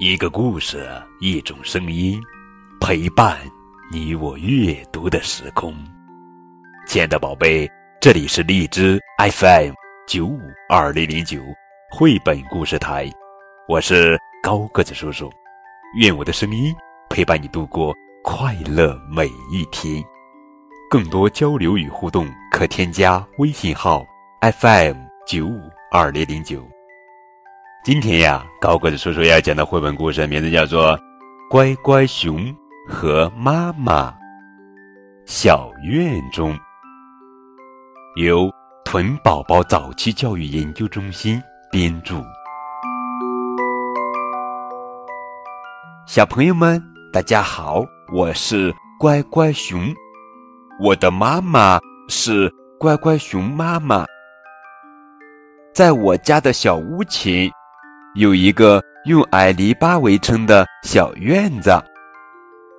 一个故事，一种声音，陪伴你我阅读的时空。亲爱的宝贝，这里是荔枝 FM 九五二零零九绘本故事台，我是高个子叔叔。愿我的声音陪伴你度过快乐每一天。更多交流与互动，可添加微信号 FM 九五二零零九。今天呀，高个子叔叔要讲的绘本故事名字叫做《乖乖熊和妈妈》。小院中，由豚宝宝早期教育研究中心编著。小朋友们，大家好，我是乖乖熊，我的妈妈是乖乖熊妈妈，在我家的小屋前。有一个用矮篱笆围成的小院子。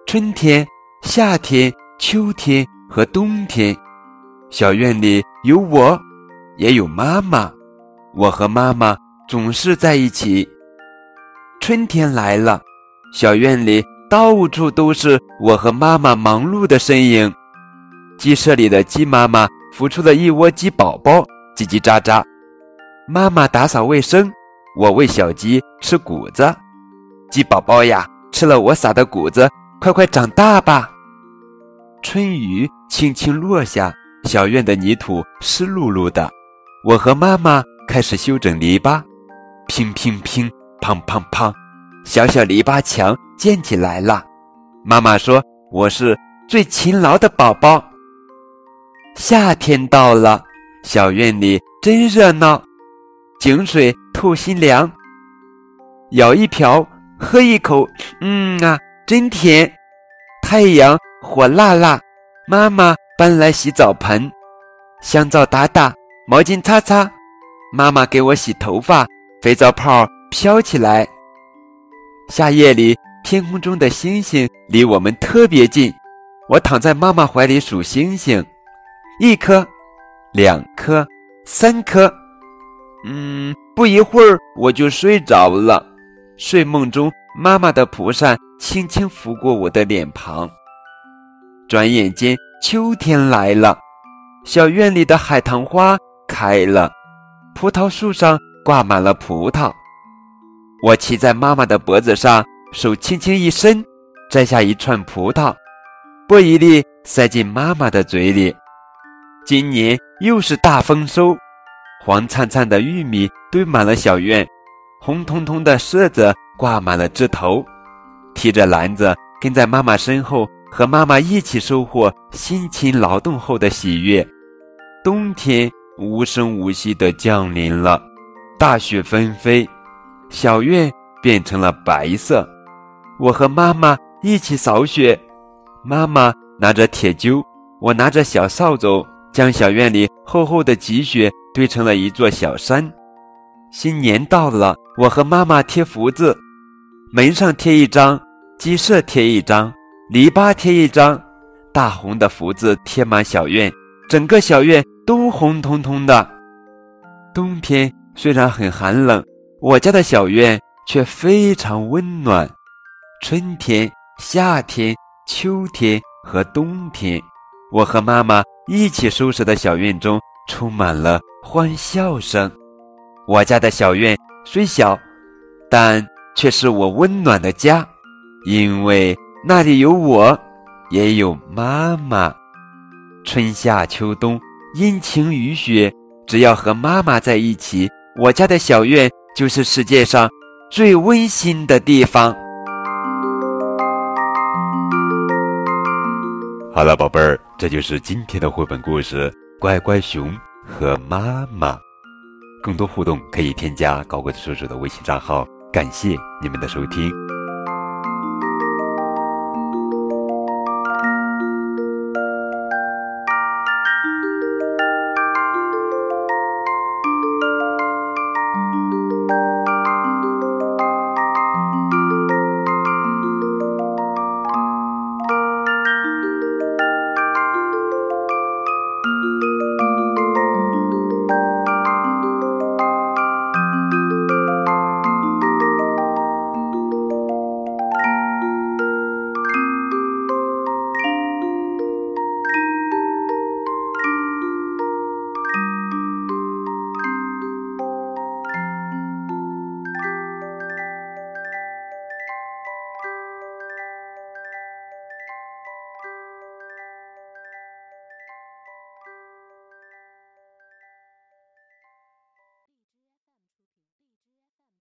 春天、夏天、秋天和冬天，小院里有我，也有妈妈。我和妈妈总是在一起。春天来了，小院里到处都是我和妈妈忙碌的身影。鸡舍里的鸡妈妈孵出了一窝鸡宝宝，叽叽喳喳。妈妈打扫卫生。我喂小鸡吃谷子，鸡宝宝呀，吃了我撒的谷子，快快长大吧。春雨轻轻落下，小院的泥土湿漉漉的。我和妈妈开始修整篱笆，乒乒乒，砰砰砰，小小篱笆墙建起来了。妈妈说我是最勤劳的宝宝。夏天到了，小院里真热闹，井水。透心凉，舀一瓢，喝一口，嗯啊，真甜。太阳火辣辣，妈妈搬来洗澡盆，香皂打打，毛巾擦擦。妈妈给我洗头发，肥皂泡飘起来。夏夜里，天空中的星星离我们特别近，我躺在妈妈怀里数星星，一颗，两颗，三颗。嗯，不一会儿我就睡着了。睡梦中，妈妈的蒲扇轻轻拂过我的脸庞。转眼间，秋天来了，小院里的海棠花开了，葡萄树上挂满了葡萄。我骑在妈妈的脖子上，手轻轻一伸，摘下一串葡萄，剥一粒塞进妈妈的嘴里。今年又是大丰收。黄灿灿的玉米堆满了小院，红彤彤的柿子挂满了枝头。提着篮子跟在妈妈身后，和妈妈一起收获辛勤劳动后的喜悦。冬天无声无息地降临了，大雪纷飞，小院变成了白色。我和妈妈一起扫雪，妈妈拿着铁锹，我拿着小扫帚，将小院里厚厚的积雪。堆成了一座小山。新年到了，我和妈妈贴福字，门上贴一张，鸡舍贴一张，篱笆贴一张，大红的福字贴满小院，整个小院都红彤彤的。冬天虽然很寒冷，我家的小院却非常温暖。春天、夏天、秋天和冬天，我和妈妈一起收拾的小院中充满了。欢笑声，我家的小院虽小，但却是我温暖的家，因为那里有我，也有妈妈。春夏秋冬，阴晴雨雪，只要和妈妈在一起，我家的小院就是世界上最温馨的地方。好了，宝贝儿，这就是今天的绘本故事《乖乖熊》。和妈妈，更多互动可以添加高个子叔叔的微信账号。感谢你们的收听。